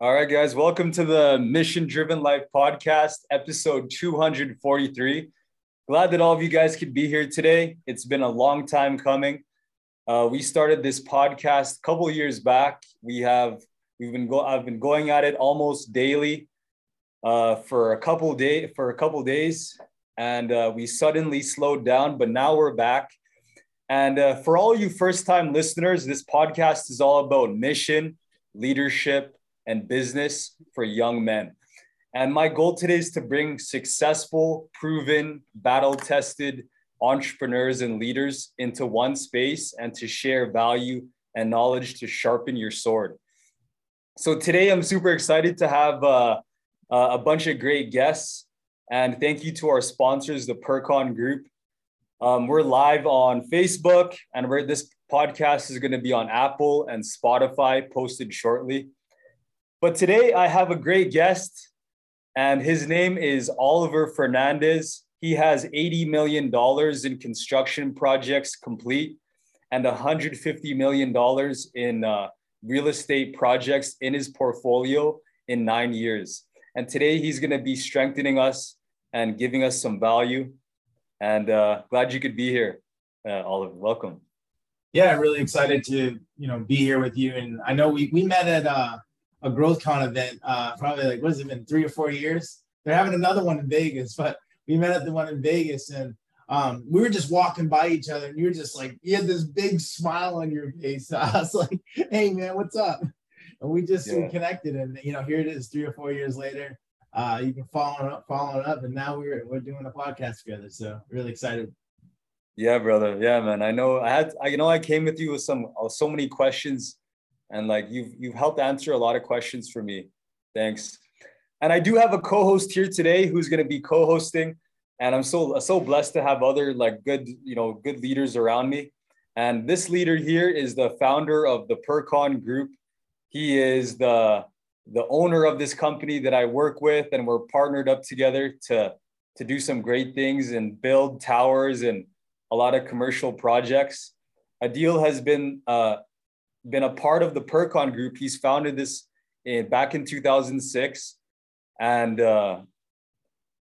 All right, guys, welcome to the Mission Driven Life podcast, episode 243. Glad that all of you guys could be here today. It's been a long time coming. Uh, we started this podcast a couple years back. We have we've been go I've been going at it almost daily uh, for a couple day for a couple days, and uh, we suddenly slowed down, but now we're back. And uh, for all you first time listeners, this podcast is all about mission, leadership, and business for young men. And my goal today is to bring successful, proven, battle tested entrepreneurs and leaders into one space and to share value and knowledge to sharpen your sword. So today I'm super excited to have uh, a bunch of great guests. And thank you to our sponsors, the Percon Group. Um, we're live on Facebook, and this podcast is going to be on Apple and Spotify posted shortly. But today I have a great guest, and his name is Oliver Fernandez. He has $80 million in construction projects complete and $150 million in uh, real estate projects in his portfolio in nine years. And today he's going to be strengthening us and giving us some value. And uh, glad you could be here, uh, Oliver. Welcome. Yeah, really excited to you know be here with you. And I know we we met at uh, a GrowthCon event, uh, probably like what has it been, three or four years? They're having another one in Vegas, but we met at the one in Vegas and um, we were just walking by each other and you were just like, you had this big smile on your face. I was like, hey man, what's up? And we just yeah. connected and you know, here it is three or four years later. Uh, you've been following up, following up, and now we're we're doing a podcast together. So really excited. Yeah, brother. Yeah, man. I know I had I you know I came with you with some uh, so many questions and like you've you've helped answer a lot of questions for me. Thanks. And I do have a co-host here today who's going to be co-hosting, and I'm so so blessed to have other like good you know good leaders around me. And this leader here is the founder of the Percon Group. He is the the owner of this company that I work with, and we're partnered up together to to do some great things and build towers and a lot of commercial projects. Adil has been uh, been a part of the Percon group. He's founded this in, back in 2006. And uh,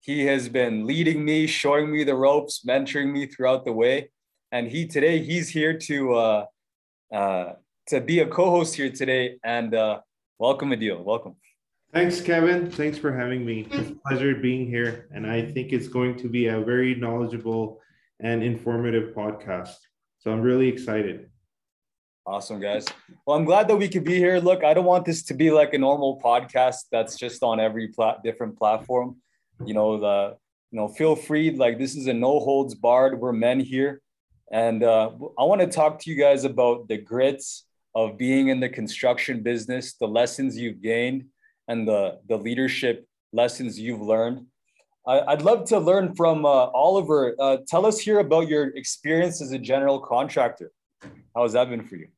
he has been leading me, showing me the ropes, mentoring me throughout the way. And he today, he's here to uh, uh, to be a co-host here today. And uh, welcome, Adil. Welcome. Thanks, Kevin. Thanks for having me. It's a pleasure being here. And I think it's going to be a very knowledgeable and informative podcast. So I'm really excited. Awesome, guys. Well, I'm glad that we could be here. Look, I don't want this to be like a normal podcast that's just on every plat- different platform. You know, the you know, feel free. Like this is a no holds barred. We're men here, and uh, I want to talk to you guys about the grits of being in the construction business, the lessons you've gained, and the the leadership lessons you've learned. I, would love to learn from uh, Oliver. Uh, tell us here about your experience as a general contractor. How has that been for you?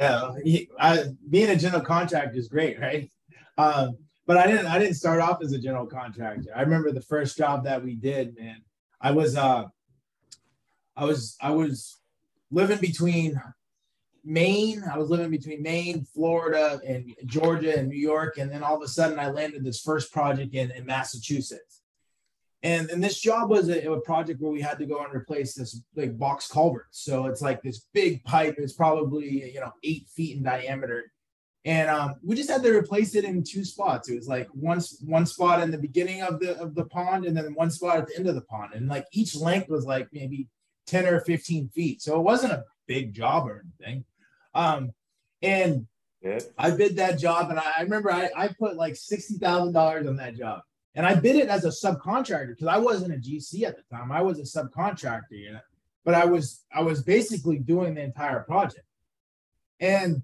Yeah, I, being a general contractor is great, right? Um, but I didn't. I didn't start off as a general contractor. I remember the first job that we did, man. I was, uh, I was, I was living between Maine. I was living between Maine, Florida, and Georgia and New York, and then all of a sudden, I landed this first project in, in Massachusetts. And, and this job was a, a, project where we had to go and replace this like box culvert. So it's like this big pipe. It's probably you know eight feet in diameter, and um, we just had to replace it in two spots. It was like one one spot in the beginning of the of the pond, and then one spot at the end of the pond. And like each length was like maybe ten or fifteen feet. So it wasn't a big job or anything. Um, and yeah. I bid that job, and I, I remember I, I put like sixty thousand dollars on that job and I bid it as a subcontractor because I wasn't a GC at the time. I was a subcontractor, you know, but I was I was basically doing the entire project. And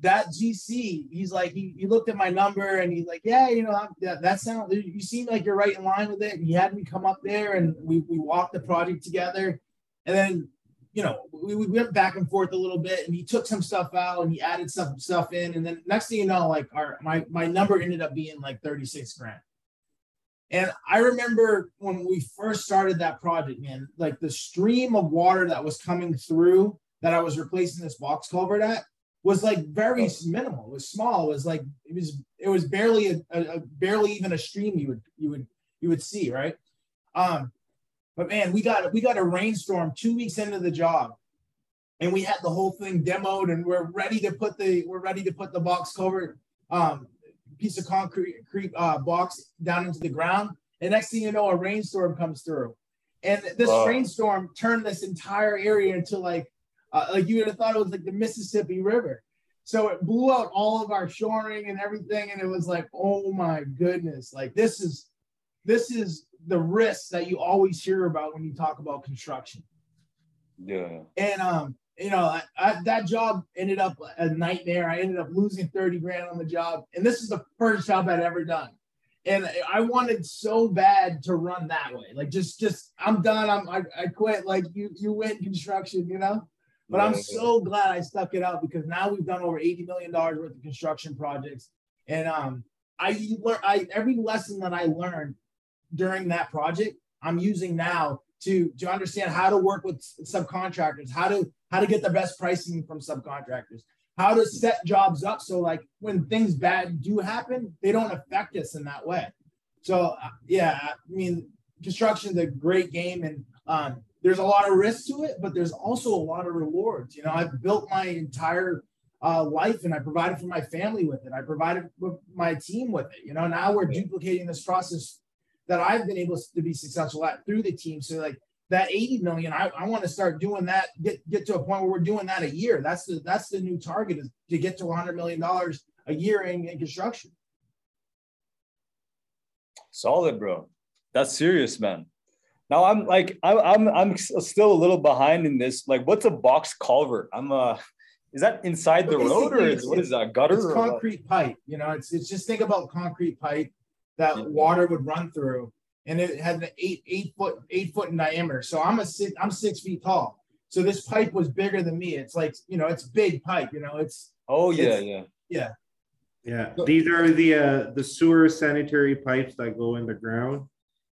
that GC, he's like, he, he looked at my number and he's like, yeah, you know, that, that sound, you seem like you're right in line with it. And he had me come up there and we, we walked the project together. And then you know, we, we went back and forth a little bit and he took some stuff out and he added some stuff in. And then next thing you know, like our my my number ended up being like 36 grand. And I remember when we first started that project, man, like the stream of water that was coming through that I was replacing this box culvert at, was like very minimal. It was small. It was like it was it was barely a, a, a, barely even a stream you would you would you would see, right? Um, but man, we got we got a rainstorm two weeks into the job, and we had the whole thing demoed, and we're ready to put the we're ready to put the box culvert um, piece of concrete uh, box down into the ground. And next thing you know, a rainstorm comes through, and this wow. rainstorm turned this entire area into like uh, like you would have thought it was like the Mississippi River. So it blew out all of our shoring and everything, and it was like, oh my goodness, like this is this is the risks that you always hear about when you talk about construction. Yeah. And um, you know, I, I, that job ended up a nightmare. I ended up losing 30 grand on the job. And this is the first job I'd ever done. And I wanted so bad to run that way. Like just just I'm done. I'm I, I quit. Like you you went construction, you know? But I'm so glad I stuck it out because now we've done over $80 million worth of construction projects. And um I learned I every lesson that I learned during that project, I'm using now to to understand how to work with subcontractors, how to how to get the best pricing from subcontractors, how to set jobs up so like when things bad do happen, they don't affect us in that way. So uh, yeah, I mean, construction is a great game, and um, there's a lot of risk to it, but there's also a lot of rewards. You know, I've built my entire uh, life and I provided for my family with it. I provided with my team with it. You know, now we're duplicating this process that I've been able to be successful at through the team. So like that 80 million, I, I want to start doing that, get get to a point where we're doing that a year. That's the that's the new target is to get to 100 million dollars a year in, in construction. Solid, bro. That's serious, man. Now I'm like I'm I'm I'm still a little behind in this. Like, what's a box culvert? I'm a, is that inside the road or is, what is that gutter? It's concrete pipe. You know, it's it's just think about concrete pipe that yeah. water would run through, and it had an eight eight foot eight foot in diameter. So I'm a six I'm six feet tall. So this pipe was bigger than me. It's like you know, it's big pipe. You know, it's oh yeah yeah yeah yeah. These are the uh, the sewer sanitary pipes that go in the ground,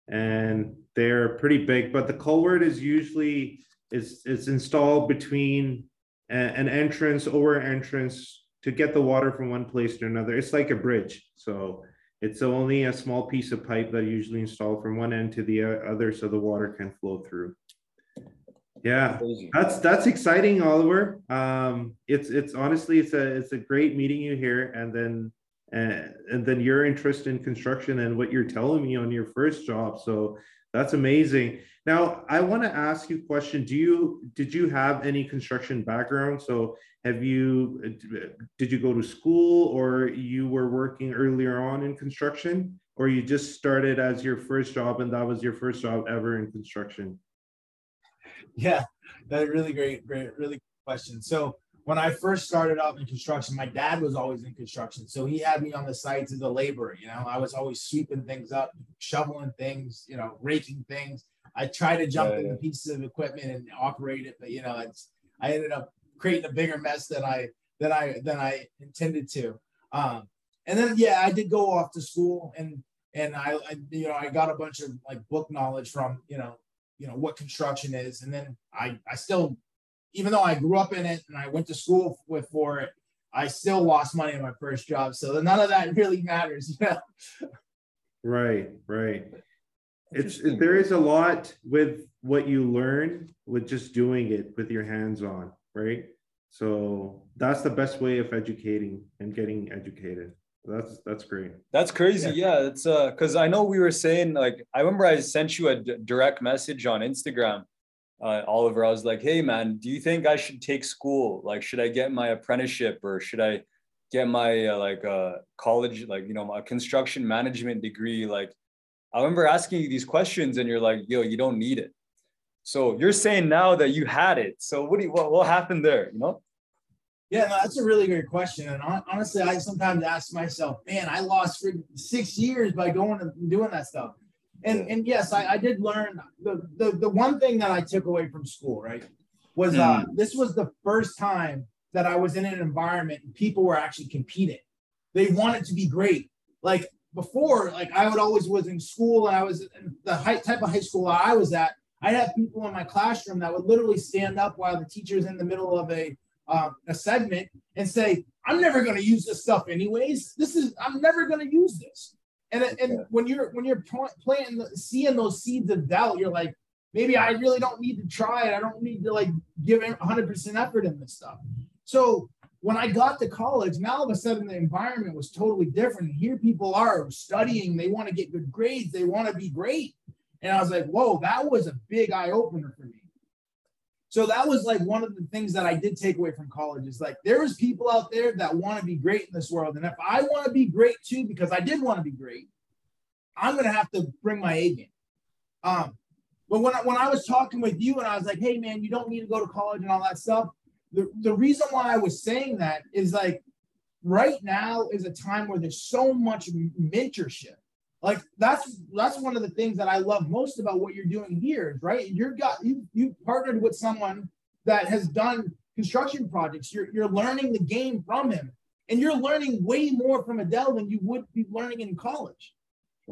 and they're pretty big. But the culvert is usually is is installed between a, an entrance or entrance to get the water from one place to another. It's like a bridge. So it's only a small piece of pipe that usually installed from one end to the other so the water can flow through. Yeah, that's that's exciting, Oliver. Um, it's it's honestly it's a it's a great meeting you here, and then and, and then your interest in construction and what you're telling me on your first job. So that's amazing. Now, I want to ask you a question. Do you did you have any construction background? So, have you did you go to school or you were working earlier on in construction or you just started as your first job and that was your first job ever in construction? Yeah, that's a really great, great, really good question. So, when I first started off in construction, my dad was always in construction. So he had me on the sites as a laborer. You know, I was always sweeping things up, shoveling things, you know, raking things. I tried to jump yeah, in the pieces of equipment and operate it, but you know, it's I ended up creating a bigger mess than I than I than I intended to. Um, and then yeah, I did go off to school and and I, I you know I got a bunch of like book knowledge from you know you know what construction is, and then I I still even though I grew up in it and I went to school with for it, I still lost money in my first job. So none of that really matters. You know? Right, right. It's there is a lot with what you learn with just doing it with your hands on, right? So that's the best way of educating and getting educated. That's that's great. That's crazy. Yeah, yeah it's uh because I know we were saying like I remember I sent you a d- direct message on Instagram uh, Oliver, I was like, hey, man, do you think I should take school? Like, should I get my apprenticeship or should I get my uh, like uh, college, like, you know, my construction management degree? Like, I remember asking you these questions and you're like, yo, you don't need it. So you're saying now that you had it. So what do you, what, what happened there? You know? Yeah, no, that's a really great question. And honestly, I sometimes ask myself, man, I lost for six years by going and doing that stuff and and yes, I, I did learn the, the the one thing that I took away from school, right, was uh hmm. this was the first time that I was in an environment and people were actually competing. They wanted to be great. Like before, like I would always was in school and I was the high, type of high school I was at. I'd have people in my classroom that would literally stand up while the teacher's in the middle of a um, a segment and say, I'm never going to use this stuff anyways. This is I'm never going to use this. And and when you're when you're planting, seeing those seeds of doubt, you're like, maybe I really don't need to try it. I don't need to like give 100% effort in this stuff. So when I got to college, now all of a sudden the environment was totally different. Here people are studying, they want to get good grades, they want to be great. And I was like, whoa, that was a big eye opener for me so that was like one of the things that I did take away from college is like there is people out there that want to be great in this world. And if I want to be great too, because I did want to be great, I'm gonna have to bring my A game. Um, but when I, when I was talking with you and I was like, hey man, you don't need to go to college and all that stuff. The, the reason why I was saying that is like right now is a time where there's so much mentorship like that's that's one of the things that I love most about what you're doing here, right? You're got you you partnered with someone that has done construction projects. You're you're learning the game from him, and you're learning way more from Adil than you would be learning in college.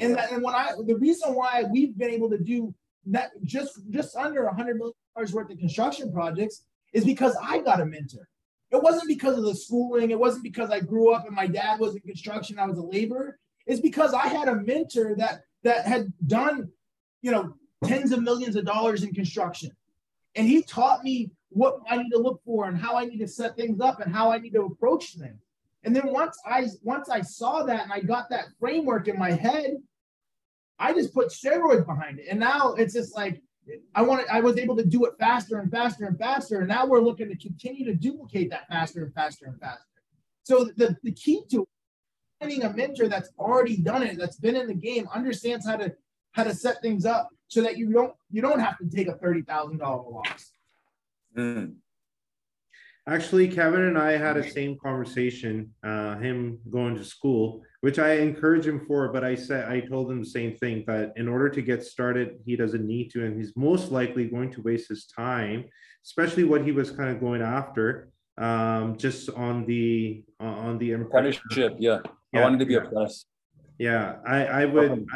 And that, and when I the reason why we've been able to do that just just under a hundred million dollars worth of construction projects is because I got a mentor. It wasn't because of the schooling. It wasn't because I grew up and my dad was in construction. I was a laborer It's because I had a mentor that that had done, you know, tens of millions of dollars in construction. And he taught me what I need to look for and how I need to set things up and how I need to approach things. And then once I once I saw that and I got that framework in my head, I just put steroids behind it. And now it's just like I wanted I was able to do it faster and faster and faster. And now we're looking to continue to duplicate that faster and faster and faster. So the, the key to finding a mentor that's already done it, that's been in the game, understands how to how to set things up so that you don't you don't have to take a thirty thousand dollar loss. Mm. Actually, Kevin and I had a same conversation. Uh, him going to school, which I encourage him for, but I said I told him the same thing that in order to get started, he doesn't need to, and he's most likely going to waste his time, especially what he was kind of going after, um, just on the on the apprenticeship. Yeah, yeah, I wanted to be a plus. Yeah, I, I would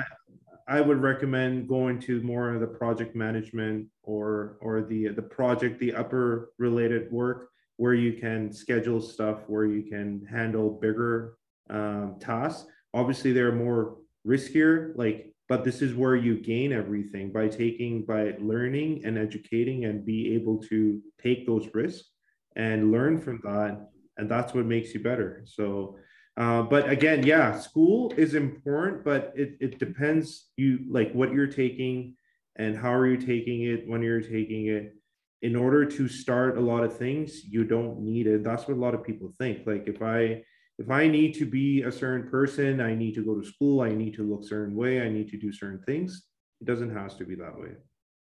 I, I, would recommend going to more of the project management or or the the project the upper related work where you can schedule stuff where you can handle bigger um, tasks. Obviously, they're more riskier, like but this is where you gain everything by taking by learning and educating and be able to take those risks and learn from that and that's what makes you better so uh, but again, yeah, school is important, but it, it depends you like what you're taking and how are you taking it, when you're taking it. In order to start a lot of things, you don't need it. That's what a lot of people think. Like if I if I need to be a certain person, I need to go to school, I need to look certain way, I need to do certain things. It doesn't have to be that way.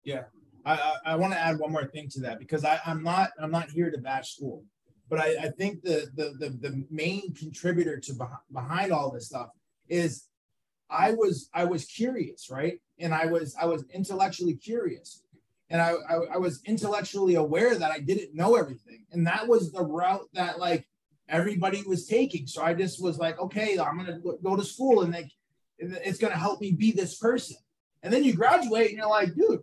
Yeah. I, I, I want to add one more thing to that because I, I'm not I'm not here to bash school. But I, I think the, the, the the main contributor to behind all this stuff is I was I was curious, right? And I was I was intellectually curious, and I, I I was intellectually aware that I didn't know everything, and that was the route that like everybody was taking. So I just was like, okay, I'm gonna go to school, and like it's gonna help me be this person. And then you graduate, and you're like, dude,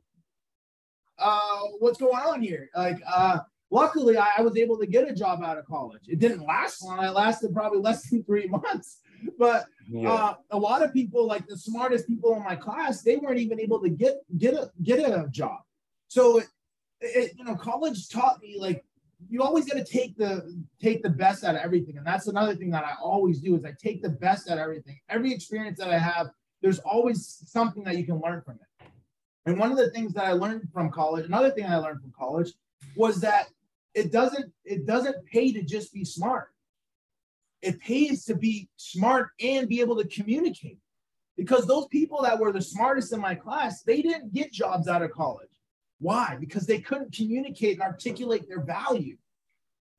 uh, what's going on here? Like, uh, luckily I, I was able to get a job out of college. It didn't last long. I lasted probably less than three months. But yeah. uh, a lot of people, like the smartest people in my class, they weren't even able to get get a get a job. So, it, it, you know, college taught me like you always got to take the take the best out of everything, and that's another thing that I always do is I take the best out of everything. Every experience that I have, there's always something that you can learn from it. And one of the things that I learned from college, another thing I learned from college, was that it doesn't it doesn't pay to just be smart it pays to be smart and be able to communicate because those people that were the smartest in my class they didn't get jobs out of college why because they couldn't communicate and articulate their value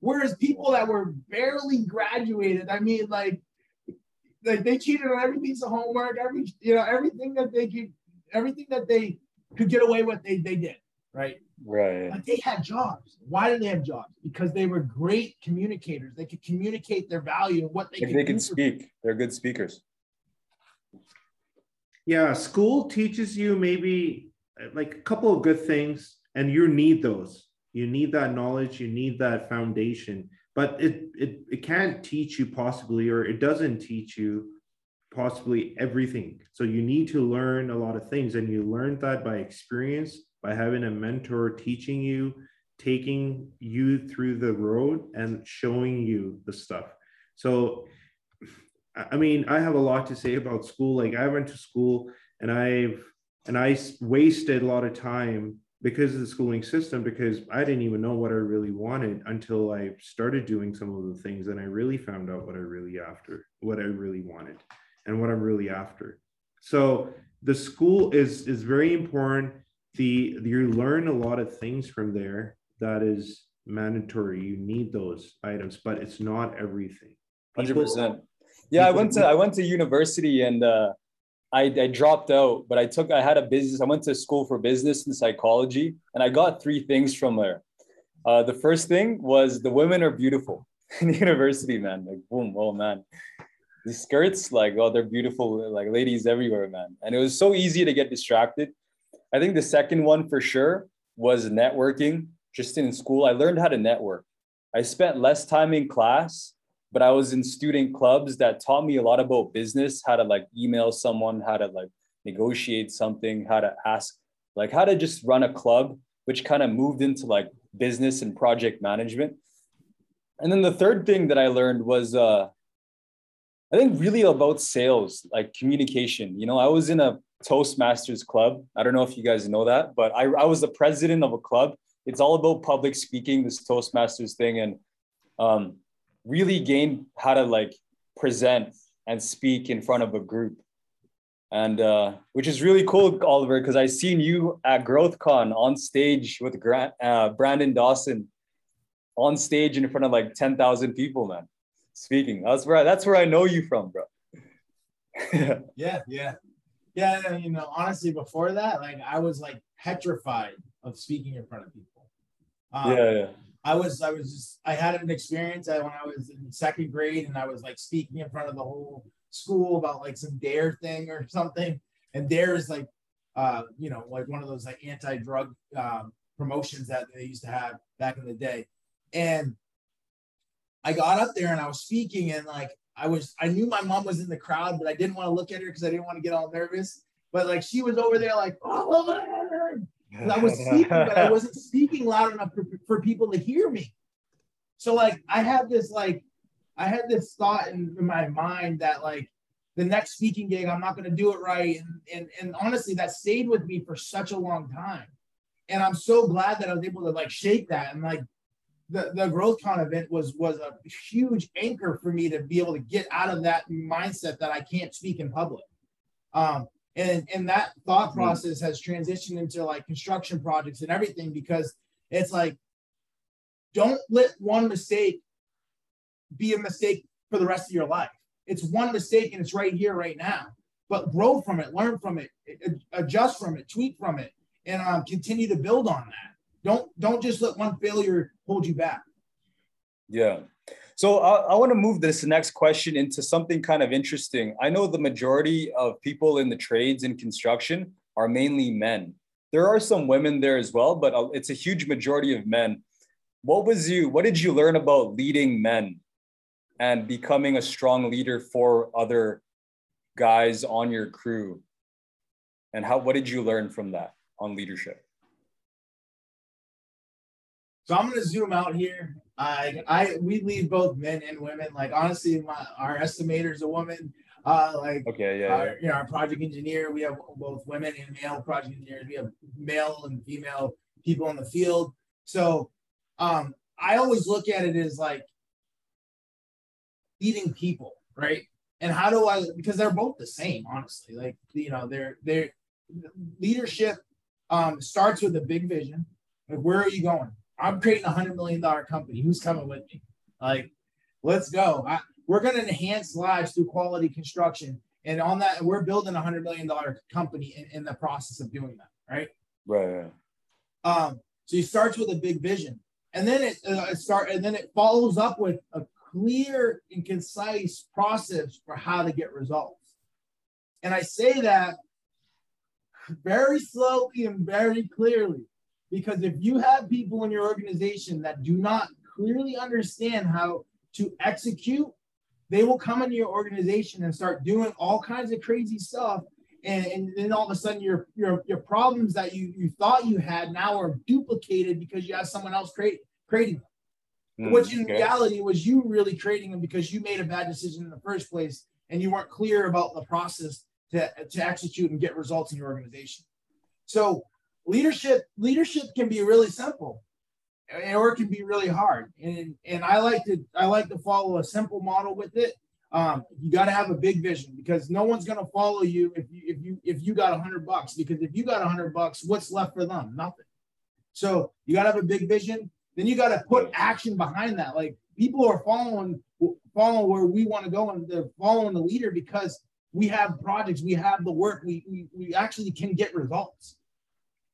whereas people that were barely graduated i mean like like they cheated on every piece of homework every you know everything that they could everything that they could get away with they, they did right Right. But they had jobs. Why did they have jobs? Because they were great communicators. They could communicate their value and what they could. They can speak. They're good speakers. Yeah, school teaches you maybe Uh, like a couple of good things, and you need those. You need that knowledge, you need that foundation, but it, it, it can't teach you possibly, or it doesn't teach you possibly everything. So you need to learn a lot of things, and you learn that by experience, by having a mentor teaching you, taking you through the road, and showing you the stuff. So, I mean, I have a lot to say about school. Like I went to school, and I've and I wasted a lot of time because of the schooling system because I didn't even know what I really wanted until I started doing some of the things and I really found out what I really after what I really wanted and what I'm really after. So the school is is very important. The you learn a lot of things from there that is mandatory. You need those items, but it's not everything. Hundred percent. Yeah, I went to I went to university and uh, I, I dropped out, but I took I had a business. I went to school for business and psychology, and I got three things from there. Uh, the first thing was the women are beautiful in university, man. Like boom, oh man, the skirts, like oh, they're beautiful, like ladies everywhere, man. And it was so easy to get distracted. I think the second one for sure was networking. Just in school, I learned how to network. I spent less time in class but I was in student clubs that taught me a lot about business, how to like email someone, how to like negotiate something, how to ask, like how to just run a club, which kind of moved into like business and project management. And then the third thing that I learned was uh I think really about sales, like communication. You know, I was in a Toastmasters club. I don't know if you guys know that, but I, I was the president of a club. It's all about public speaking, this Toastmasters thing. And um, really gained how to like present and speak in front of a group. And uh, which is really cool oliver because i seen you at growthcon on stage with Grant, uh, brandon dawson on stage in front of like 10000 people man speaking. That's where I, that's where i know you from bro. Yeah yeah. Yeah you know honestly before that like i was like petrified of speaking in front of people. Um, yeah, yeah I was I was just I had an experience when I was in second grade and I was like speaking in front of the whole school about like some dare thing or something. And dare is like uh you know like one of those like anti-drug um, promotions that they used to have back in the day. And I got up there and I was speaking and like I was I knew my mom was in the crowd, but I didn't want to look at her because I didn't want to get all nervous. But like she was over there like, oh, I was speaking, but I wasn't speaking loud enough for, for people to hear me. So like I had this like I had this thought in, in my mind that like the next speaking gig, I'm not going to do it right. And, and, and honestly, that stayed with me for such a long time. And I'm so glad that I was able to like shake that. And like the, the GrowthCon event was, was a huge anchor for me to be able to get out of that mindset that I can't speak in public. Um, and and that thought mm-hmm. process has transitioned into like construction projects and everything because it's like don't let one mistake be a mistake for the rest of your life. It's one mistake and it's right here right now. But grow from it learn from it adjust from it tweak from it and um, continue to build on that. Don't don't just let one failure hold you back. Yeah so I, I want to move this next question into something kind of interesting. I know the majority of people in the trades and construction are mainly men. There are some women there as well, but uh, it's a huge majority of men. What was you? What did you learn about leading men and becoming a strong leader for other guys on your crew? And how? What did you learn from that on leadership? So I'm going to zoom out here I, I, we lead both men and women. Like honestly, my our estimator is a woman. Uh, like okay, yeah, our, you know, our project engineer, we have both women and male project engineers. We have male and female people in the field. So, um, I always look at it as like leading people, right? And how do I? Because they're both the same, honestly. Like you know, they're they're leadership um, starts with a big vision. Like, where are you going? I'm creating a hundred million dollar company. Who's coming with me? Like, let's go. I, we're going to enhance lives through quality construction. And on that, we're building a hundred million dollar company in, in, the process of doing that. Right. Right. Um, so he starts with a big vision and then it, uh, it start, and then it follows up with a clear and concise process for how to get results. And I say that very slowly and very clearly Because if you have people in your organization that do not clearly understand how to execute, they will come into your organization and start doing all kinds of crazy stuff. And, and then all of a sudden your your your problems that you, you thought you had now are duplicated because you have someone else create creating them. Mm, Which in okay. reality was you really creating them because you made a bad decision in the first place and you weren't clear about the process to, to execute and get results in your organization. So leadership leadership can be really simple or it can be really hard. And and i like to i like to follow a simple model with it. Um, you got to have a big vision because no one's going to follow you if you if you if you got a hundred bucks because if you got a hundred bucks what's left for them? Nothing. So you got to have a big vision. Then you got to put action behind that. Like people are following following where we want to go and they're following the leader because we have projects we have the work we, we we actually can get results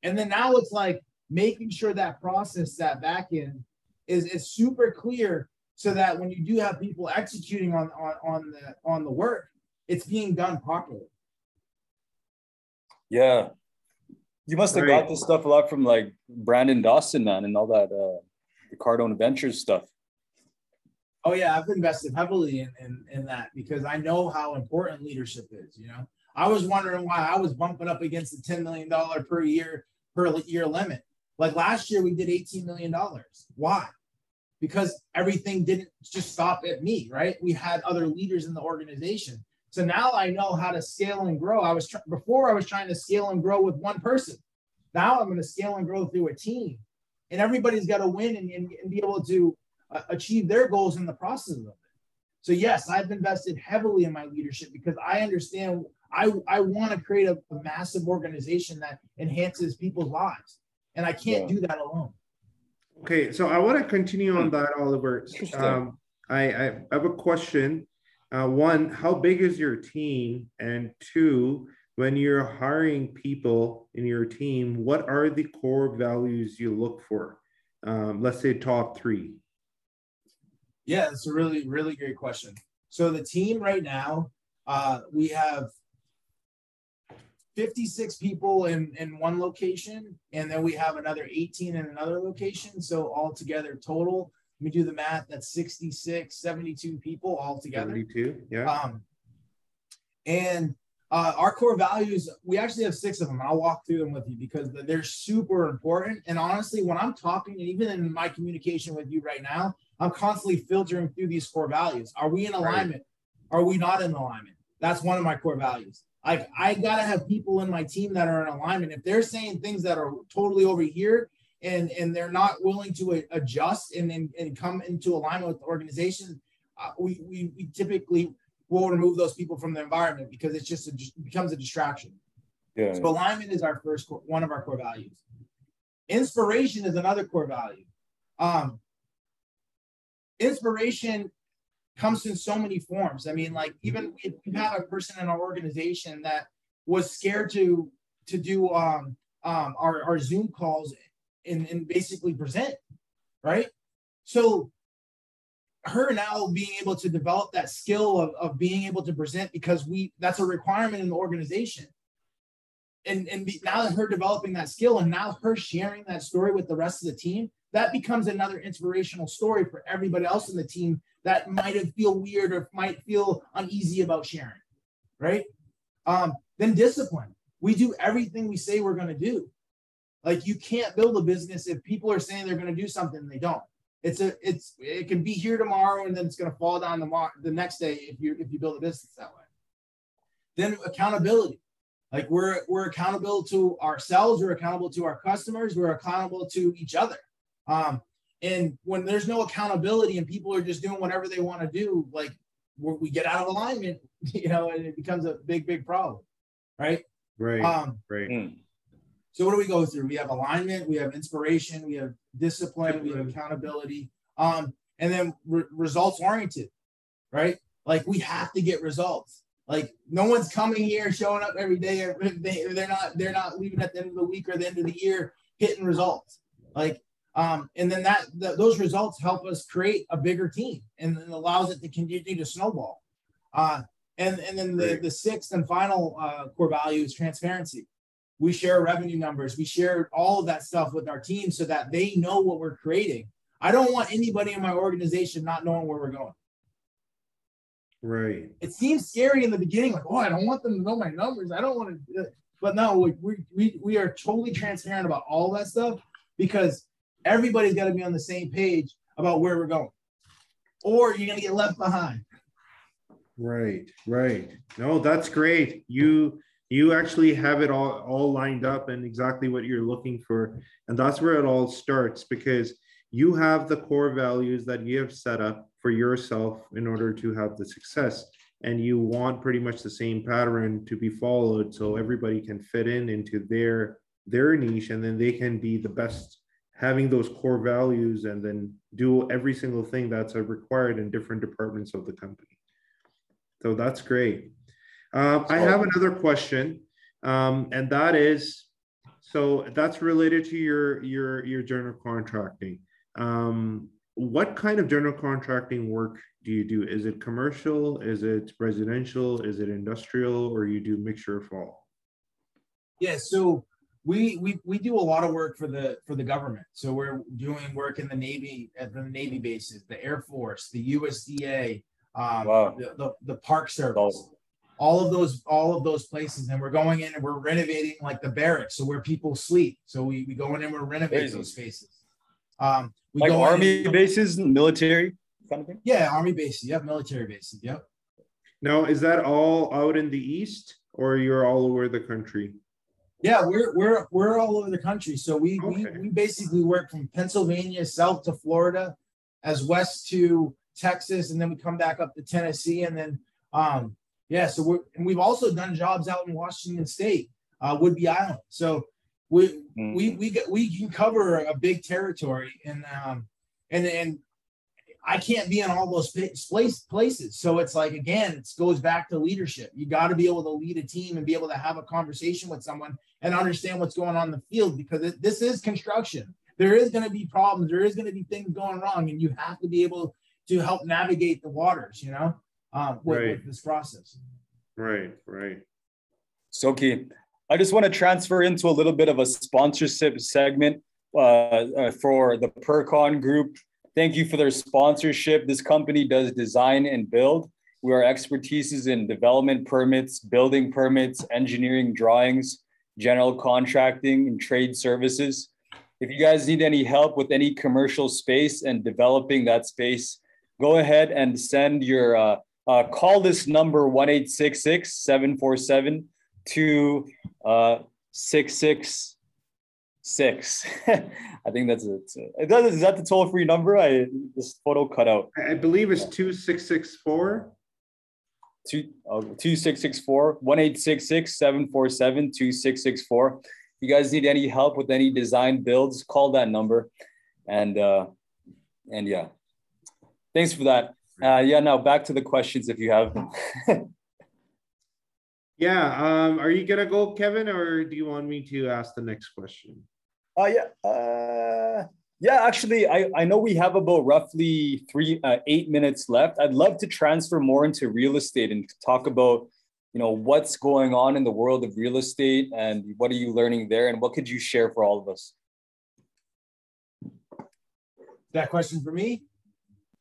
and then now it's like making sure that process, that back end is, is super clear so that when you do have people executing on, on, on the on the work, it's being done properly. Yeah. You must have got this stuff a lot from like Brandon Dawson, man, and all that uh the Cardone Ventures stuff. Oh yeah, I've invested heavily in, in, in that because I know how important leadership is. You know, I was wondering why I was bumping up against the $10 million per year per year limit. Like last year, we did $18 million. Why? Because everything didn't just stop at me, right? We had other leaders in the organization. So now I know how to scale and grow. I was tr- before I was trying to scale and grow with one person. Now I'm going to scale and grow through a team, and everybody's got to win and, and, and, be able to uh, achieve their goals in the process of it. So yes, I've invested heavily in my leadership because I understand I, I want to create a, a massive organization that enhances people's lives and I can't yeah. do that alone. Okay, so I want to continue on that, Oliver. Um, I, I have a question. Uh, one, how big is your team? And two, when you're hiring people in your team, what are the core values you look for? Um, let's say top three. Yeah, it's a really, really great question. So the team right now, uh, we have 56 people in, in one location, and then we have another 18 in another location. So altogether, total, let me do the math, that's 66, 72 people altogether. 72, yeah. Um, and uh, our core values, we actually have six of them. I'll walk through them with you because they're super important. And honestly, when I'm talking, and even in my communication with you right now, I'm constantly filtering through these core values. Are we in alignment? Right. Are we not in alignment? That's one of my core values. Like I gotta have people in my team that are in alignment. If they're saying things that are totally over here and and they're not willing to adjust and and, and come into alignment with the organization, uh, we, we we typically will remove those people from the environment because it's just a, it becomes a distraction. Yeah. So alignment is our first core, one of our core values. Inspiration is another core value. Um, inspiration comes in so many forms. I mean, like even if we have a person in our organization that was scared to to do um, um, our, our Zoom calls and, and basically present, right? So her now being able to develop that skill of, of being able to present because we that's a requirement in the organization. And, and be, now that her developing that skill and now her sharing that story with the rest of the team, that becomes another inspirational story for everybody else in the team that might feel weird or might feel uneasy about sharing, right? Um, then discipline. We do everything we say we're going to do. Like you can't build a business if people are saying they're going to do something and they don't. It's a it's it can be here tomorrow and then it's going to fall down the the next day if you if you build a business that way. Then accountability. Like we're we're accountable to ourselves, we're accountable to our customers, we're accountable to each other. Um, and when there's no accountability and people are just doing whatever they want to do, like we get out of alignment, you know, and it becomes a big, big problem. Right. Right. Um, right. Hmm. So what do we go through? We have alignment, we have inspiration, we have discipline, we have accountability, um, and then re- results oriented, right? Like we have to get results. Like no one's coming here showing up every day. They, they're not they're not leaving at the end of the week or the end of the year hitting results. Like um, and then that those results help us create a bigger team and it allows it to continue to snowball. Uh, and, and then the, the sixth and final uh, core value is transparency. we share revenue numbers, we share all of that stuff with our team so that they know what we're creating. I don't want anybody in my organization not knowing where we're going. Right. It seems scary in the beginning, like, oh, I don't want them to know my numbers. I don't want to, but no, we, we, we are totally transparent about all that stuff because everybody's got to be on the same page about where we're going, or you're going to get left behind. Right, right. No, that's great. You you actually have it all all lined up and exactly what you're looking for, and that's where it all starts because you have the core values that you have set up for yourself in order to have the success and you want pretty much the same pattern to be followed so everybody can fit in into their their niche and then they can be the best having those core values and then do every single thing that's required in different departments of the company so that's great um, i have another question um, and that is so that's related to your your your general contracting um, what kind of general contracting work do you do? Is it commercial? Is it residential? Is it industrial? Or you do mixture of all? Yeah, so we we we do a lot of work for the for the government. So we're doing work in the Navy at the Navy bases, the Air Force, the USDA, um, wow. the, the, the Park Service. All of those, all of those places, and we're going in and we're renovating like the barracks, so where people sleep. So we, we go in and we're renovating those spaces. Um, we like army in, bases, military kind of thing. Yeah, army bases. Yep, military bases. Yep. Now, is that all out in the east, or you're all over the country? Yeah, we're we're we're all over the country. So we okay. we, we basically work from Pennsylvania south to Florida, as west to Texas, and then we come back up to Tennessee, and then um yeah. So we're and we've also done jobs out in Washington State, uh, Whidbey Island. So we mm-hmm. we we get, we can cover a big territory and um and and I can't be in all those place places. So it's like again, it goes back to leadership. You got to be able to lead a team and be able to have a conversation with someone and understand what's going on in the field because it, this is construction. There is going to be problems. There is going to be things going wrong, and you have to be able to help navigate the waters. You know, um, with, right. with this process. Right. Right. So key. I just want to transfer into a little bit of a sponsorship segment uh, uh, for the Percon Group. Thank you for their sponsorship. This company does design and build. We are expertise in development permits, building permits, engineering drawings, general contracting, and trade services. If you guys need any help with any commercial space and developing that space, go ahead and send your uh, uh, call this number 1 747 two uh, six six six. I think that's it. Is that, is that the toll free number? I this photo cut out. I believe it's two six six four. Two, oh, 2664 1866 747 2664. If you guys need any help with any design builds, call that number. And uh, and yeah, thanks for that. Uh, yeah, now back to the questions if you have them. Yeah. Um, are you gonna go, Kevin, or do you want me to ask the next question? Uh, yeah. Uh, yeah. Actually, I I know we have about roughly three uh, eight minutes left. I'd love to transfer more into real estate and talk about you know what's going on in the world of real estate and what are you learning there and what could you share for all of us that question for me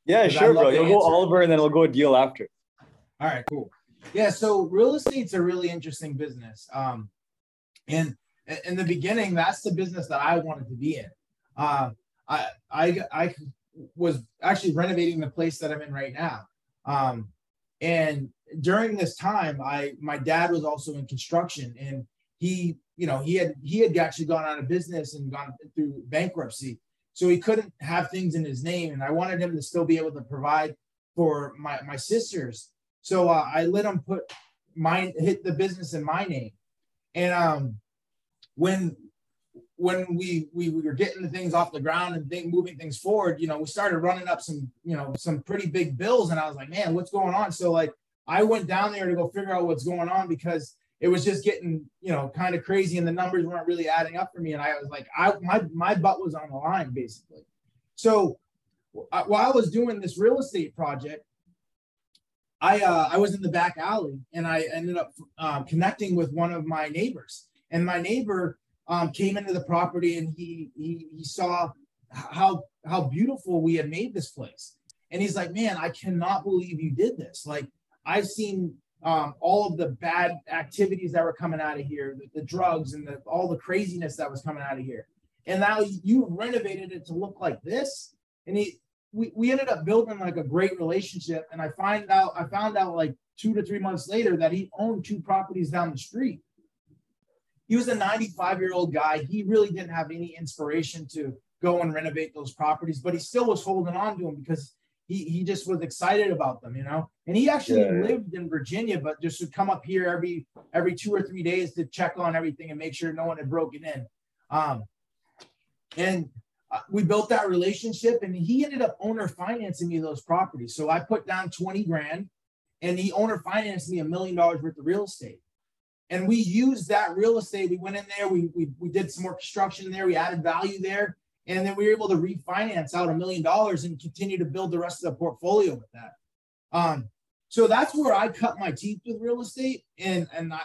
yeah sure bro you'll go oliver and then we'll go Adil after all right cool yeah, so real estate's a really interesting business. Um, and in the beginning, that's the business that I wanted to be in. Uh, I, I, I was actually renovating the place that I'm in right now. Um, and during this time, I my dad was also in construction, and he, you know, he had he had actually gone out of business and gone through bankruptcy, so he couldn't have things in his name. And I wanted him to still be able to provide for my my sisters so uh, I let him put mine hit the business in my name. And um, when when we, we we were getting the things off the ground and thing, moving things forward, you know, we started running up some you know some pretty big bills, and I was like, man, what's going on? So like I went down there to go figure out what's going on because it was just getting you know kind of crazy and the numbers weren't really adding up for me. And i was like i my, my butt was on the line basically. So while i was doing this real estate project I uh, I was in the back alley and I ended up um, connecting with one of my neighbors, And my neighbor um, came into the property and he, he he saw how how beautiful we had made this place. And he's like, man, I cannot believe you did this. Like I've seen um, all of the bad activities that were coming out of here, the, the drugs and the, all the craziness that was coming out of here. And now you renovated it to look like this. And he, we, we ended up building like a great relationship. And I find out, I found out like two to three months later that he owned two properties down the street. He was a 95 year old guy. He really didn't have any inspiration to go and renovate those properties, but he still was holding on to them because he he just was excited about them, you know. And he actually yeah. lived in Virginia, but just would come up here every every two or three days to check on everything and make sure no one had broken in. Um, and uh, we built that relationship, and he ended up owner financing me those properties. So I put down twenty grand, and he owner financed me a million dollars worth of real estate. And we used that real estate. We went in there, we, we, we did some more construction there, we added value there. And then we were able to refinance out a million dollars and continue to build the rest of the portfolio with that. Um, so that's where I cut my teeth with real estate. And and I,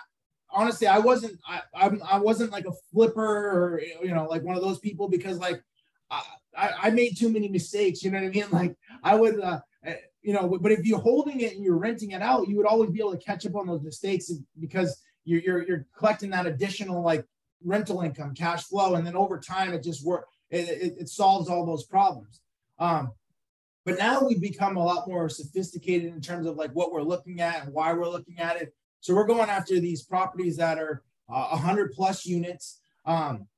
honestly, I wasn't I, I I wasn't like a flipper or you know like one of those people because like I, I made too many mistakes. You know what I mean? Like I would. Uh, eh, you know, but if you're holding it and you're renting it out, you would always be able to catch up on those mistakes because you're you're, you're collecting that additional like rental income, cash flow, and then over time it just work it, it, it solves all those problems. Um, but now we've become a lot more sophisticated in terms of like what we're looking at and why we're looking at it. So we're going after these properties that are uh, 100 plus units, um,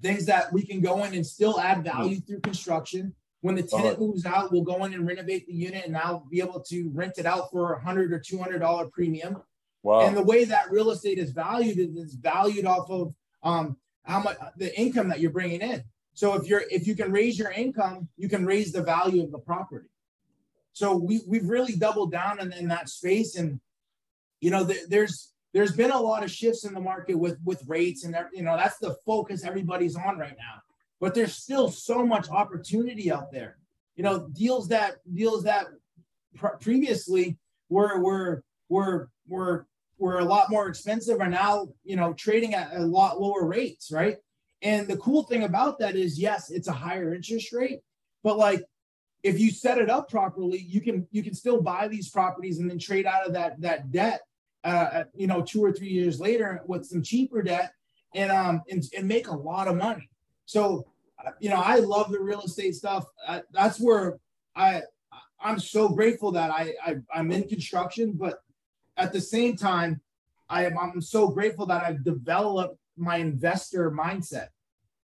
things that we can go in and still add value through construction. When the tenant moves out, we'll go in and renovate the unit and I'll be able to rent it out for a hundred or two hundred dollar premium. Wow. And the way that real estate is valued is valued off of um, how much the income that you're bringing in. So if you're if you can raise your income, you can raise the value of the property. So we we've really doubled down in, in that space, and you know th- there's there's been a lot of shifts in the market with with rates, and you know that's the focus everybody's on right now. But there's still so much opportunity out there. You know deals that deals that pr- previously were were were were were a lot more expensive are now you know trading at a lot lower rates, right? And the cool thing about that is, yes, it's a higher interest rate, but like if you set it up properly, you can you can still buy these properties and then trade out of that that debt, uh, you know, two or three years later with some cheaper debt, and um and, and make a lot of money. So, uh, you know, I love the real estate stuff. Uh, that's where I I'm so grateful that I, I I'm in construction, but at the same time, I am I'm so grateful that I've developed my investor mindset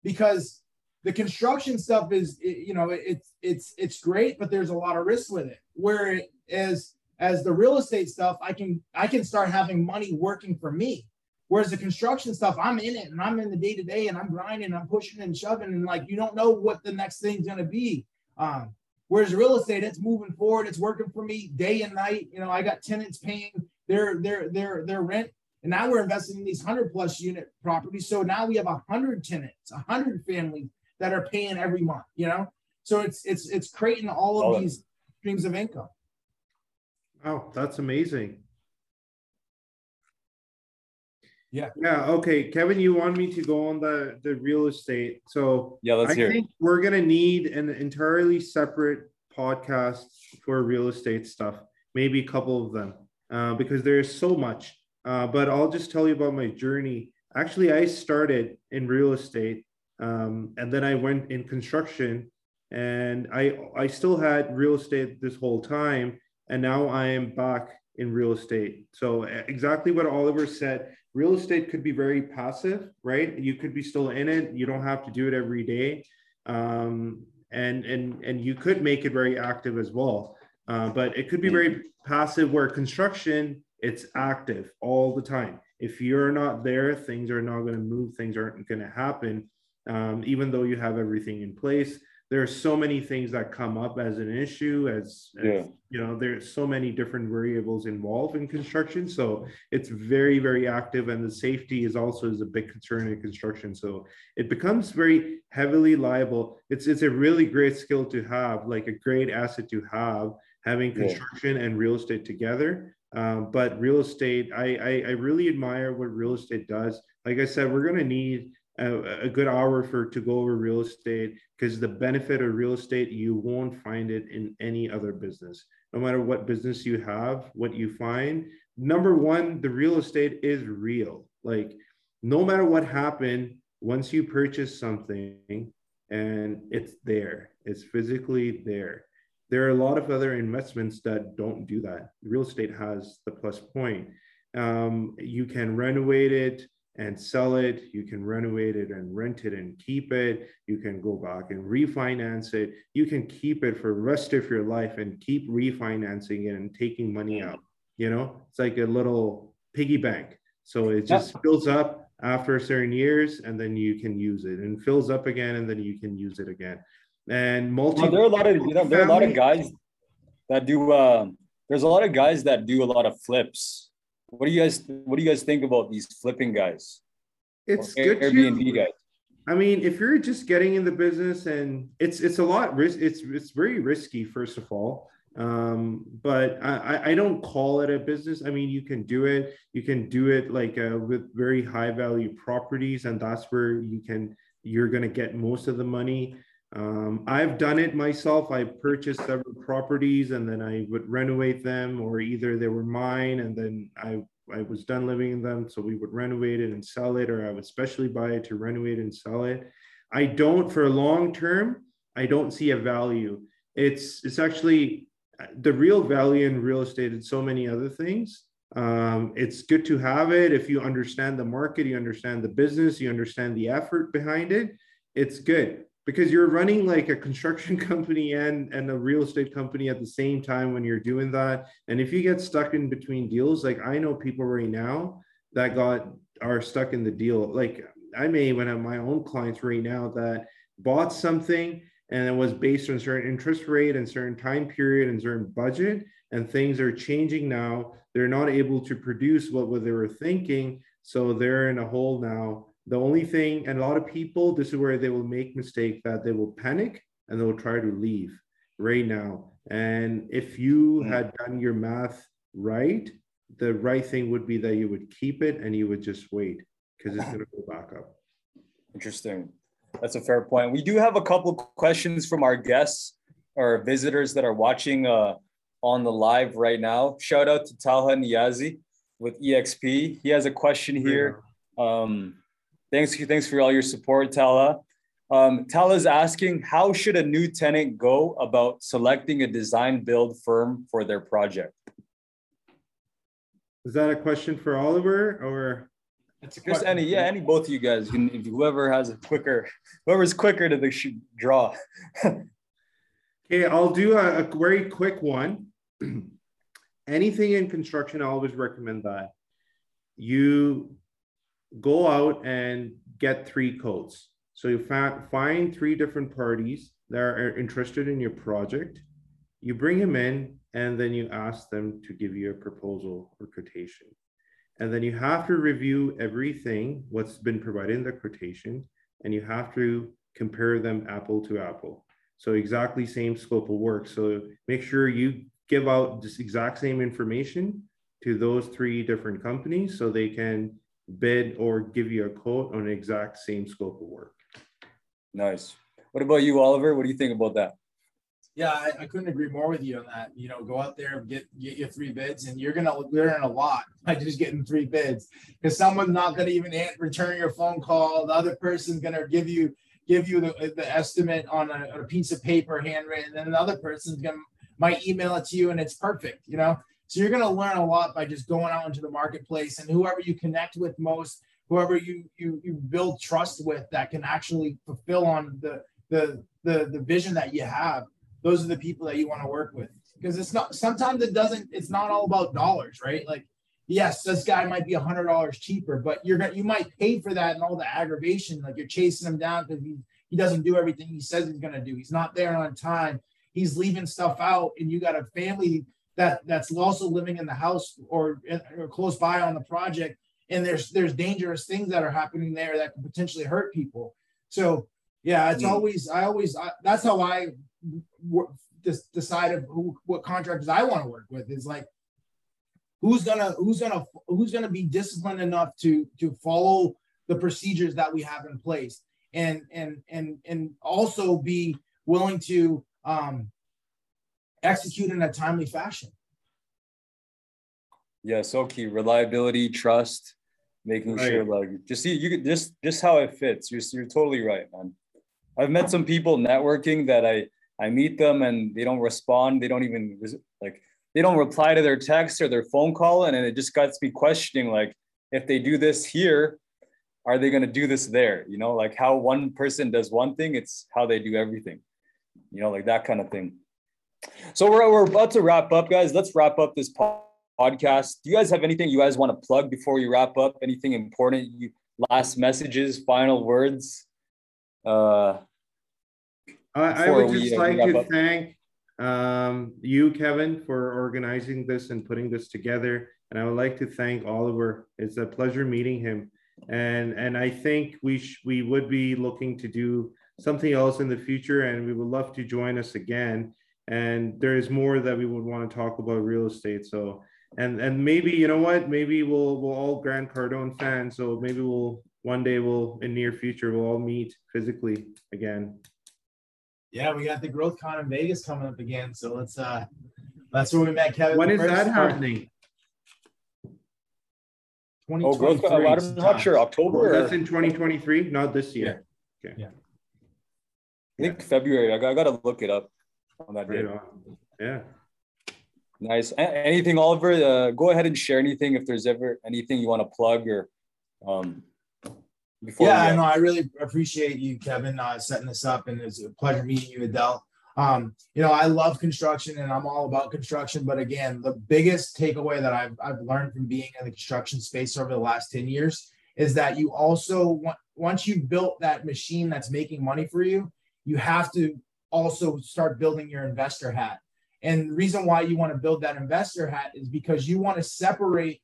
because the construction stuff is you know it's it's it's great but there's a lot of risk with it. Whereas as the real estate stuff i can i can start having money working for me. Whereas the construction stuff i'm in it and i'm in the day to day and i'm grinding i'm pushing and shoving and like you don't know what the next thing's to be. Um, whereas real estate it's moving forward it's working for me day and night. You know i got tenants paying their their their their rent and now we're investing in these 100 plus unit properties. So now we have 100 tenants, 100 families that are paying every month, you know? So it's it's it's creating all of oh. these streams of income. Wow, that's amazing. Yeah. Yeah. Okay, Kevin, you want me to go on the the real estate? So yeah, let's I hear. think we're gonna need an entirely separate podcast for real estate stuff. Maybe a couple of them, uh, because there's so much. Uh, but I'll just tell you about my journey. Actually, I started in real estate um, and then I went in construction and I, I still had real estate this whole time. And now I am back in real estate. So exactly what Oliver said, real estate could be very passive, right? You could be still in it. You don't have to do it every day. Um, and, and, and you could make it very active as well. Uh, but it could be very passive where construction it's active all the time. If you're not there, things are not going to move, things aren't going to happen. Um, even though you have everything in place, there are so many things that come up as an issue as, as yeah. you know there's so many different variables involved in construction so it's very very active and the safety is also is a big concern in construction so it becomes very heavily liable it's it's a really great skill to have like a great asset to have having construction yeah. and real estate together um, but real estate, I, I, I really admire what real estate does. like I said, we're going to need a, a, good hour for to go over real estate because the benefit of real estate you won't find it in any other business no matter what business you have what you find number one the real estate is real like no matter what happened once you purchase something and it's there it's physically there there are a lot of other investments that don't do that real estate has the plus point um, you can renovate it and sell it. You can renovate it and rent it and keep it. You can go back and refinance it. You can keep it for the rest of your life and keep refinancing it and taking money out. You know, it's like a little piggy bank. So it just yeah. fills up after certain years and then you can use it and fills up again and then you can use it again. And multi well, there are a lot of you know there are a lot of guys that do uh, there's a lot of guys that do a lot of flips what do you guys What do you guys think about these flipping guys? It's good. Airbnb to, guys. I mean, if you're just getting in the business, and it's it's a lot risk. It's it's very risky, first of all. Um, but I, I don't call it a business. I mean, you can do it. You can do it like uh, with very high value properties, and that's where you can you're going to get most of the money. Um, I've done it myself. I purchased several properties and then I would renovate them, or either they were mine and then I, I was done living in them. So we would renovate it and sell it, or I would specially buy it to renovate and sell it. I don't, for long term, I don't see a value. It's, it's actually the real value in real estate and so many other things. Um, it's good to have it if you understand the market, you understand the business, you understand the effort behind it. It's good because you're running like a construction company and and a real estate company at the same time when you're doing that. And if you get stuck in between deals like i know people right now that got are stuck in the deal. Like i may even have my own clients right now that bought something and it was based on certain interest rate and certain time period and certain budget and things are changing now. They're not able to produce what, what they were thinking so they're in a hole now the only thing, and a lot of people, this is where they will make mistake that they will panic and they'll try to leave right now. And if you mm. had done your math right, the right thing would be that you would keep it and you would just wait because it's going to go back up. Interesting. That's a fair point. We do have a couple questions from our guests or visitors that are watching uh, on the live right now. Shout out to Talha Niazi with EXP. He has a question here. Um, Thanks, thanks for all your support, Talha. Um, Talha is asking, how should a new tenant go about selecting a design build firm for their project? Is that a question for Oliver or? It's Just any, yeah, any both of you guys. Can, if whoever has a quicker, whoever's quicker to the draw. okay, I'll do a, a very quick one. Anything in construction, I always recommend that you go out and get three quotes. So you find three different parties that are interested in your project. You bring them in, and then you ask them to give you a proposal or quotation. And then you have to review everything, what's been provided in the quotation, and you have to compare them apple to apple. So exactly same scope of work. So make sure you give out this exact same information to those three different companies so they can bid or give you a quote on the exact same scope of work. Nice. What about you, Oliver? What do you think about that? Yeah, I, I, couldn't agree more with you on that. You know, go out there and get get your three bids, and you're gonna learn a lot by just getting three bids. Because someone's not gonna even return your phone call. The other person's gonna give you give you the, the estimate on a, on a piece of paper, handwritten, and then another person's gonna might email it to you, and it's perfect. You know, so you're going to learn a lot by just going out into the marketplace and whoever you connect with most, whoever you you you build trust with that can actually fulfill on the the the, the vision that you have. Those are the people that you want to work with because it's not sometimes it doesn't it's not all about dollars, right? Like yes, this guy might be a hundred dollars cheaper, but you're gonna you might pay for that and all the aggravation, like you're chasing him down because he he doesn't do everything he says he's gonna do. He's not there on time. He's leaving stuff out, and you got a family that that's also living in the house or, or close by on the project and there's there's dangerous things that are happening there that can potentially hurt people so yeah it's mm. always i always I, that's how i w- decide of who what contractors i want to work with is like who's gonna who's gonna who's gonna be disciplined enough to to follow the procedures that we have in place and and and and also be willing to um, execute in a timely fashion. Yeah, so key. Reliability, trust, making right. sure like just see you just just how it fits. You're you're totally right, man. I've met some people networking that I I meet them and they don't respond. They don't even like they don't reply to their text or their phone call, and it just gets me questioning like if they do this here, are they going to do this there? You know, like how one person does one thing, it's how they do everything. You know, like that kind of thing. So we're, we're about to wrap up, guys. Let's wrap up this podcast. Do you guys have anything you guys want to plug before we wrap up? Anything important? You, last messages, final words? Uh, I, I would just we, uh, like to up? thank um, you, Kevin, for organizing this and putting this together. And I would like to thank Oliver. It's a pleasure meeting him. And and I think we sh- we would be looking to do something else in the future, and we would love to join us again and there is more that we would want to talk about real estate. So, and and maybe you know what? Maybe we'll we'll all Grant Cardone fans. So maybe we'll one day we'll in near future we'll all meet physically again. Yeah, we got the Growth Con in Vegas coming up again. So let's uh that's where we met Kevin. When is that happening? Oh, Growth Con, I'm not sure. October. that's in 2023, not this year. Yeah. Okay. Yeah. I think February. I got, I got to look it up on that day. Yeah. Nice. anything, Oliver? Uh, go ahead and share anything if there's ever anything you want to plug or. Um, before yeah, no, I really appreciate you, Kevin, uh, setting this up, and it's a pleasure meeting you, Adil. Um, you know, I love construction and I'm all about construction. But again, the biggest takeaway that I've, I've learned from being in the construction space over the last 10 years is that you also, once you've built that machine that's making money for you, you have to also start building your investor hat. And the reason why you want to build that investor hat is because you want to separate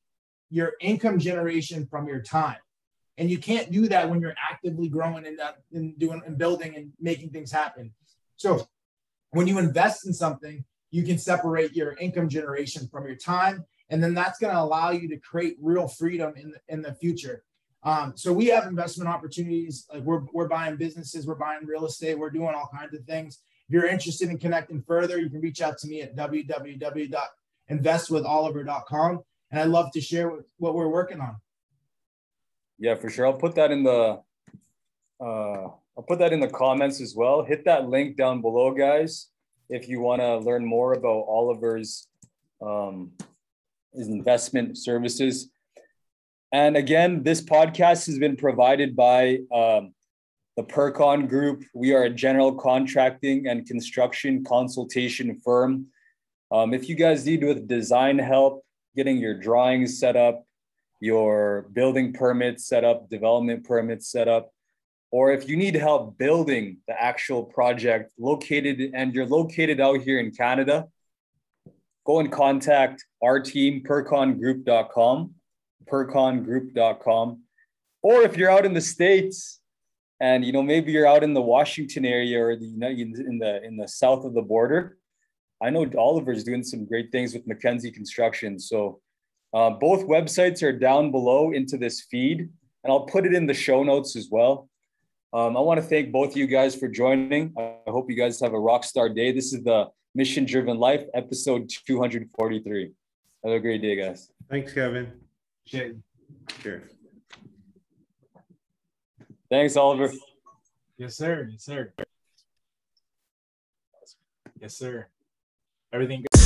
your income generation from your time. And you can't do that when you're actively growing and, uh, and doing and building and making things happen. So when you invest in something, you can separate your income generation from your time. And then that's going to allow you to create real freedom in the, in the future. Um, so we have investment opportunities. Like we're, we're buying businesses, we're buying real estate, we're doing all kinds of things. If you're interested in connecting further, you can reach out to me at www.investwitholiver.com. And I'd love to share what we're working on. Yeah, for sure. I'll put that in the uh, I'll put that in the comments as well. Hit that link down below, guys, if you want to learn more about Oliver's um, his investment services. And again, this podcast has been provided by um, the Percon Group. We are a general contracting and construction consultation firm. Um, if you guys need with design help, getting your drawings set up, your building permits set up, development permits set up, or if you need help building the actual project located and you're located out here in Canada, go and contact our team, percongroup.com percongroup.com. Or if you're out in the States and you know maybe you're out in the Washington area or the in the in the south of the border, I know Oliver's doing some great things with McKenzie Construction. So uh, both websites are down below into this feed, and I'll put it in the show notes as well. Um, I want to thank both of you guys for joining. I hope you guys have a rock star day. This is the Mission Driven Life, episode 243. Have a great day, guys. Thanks, Kevin. Appreciate. Sure. Thanks, Oliver. Yes, sir. Yes, sir. Yes, sir. Everything good.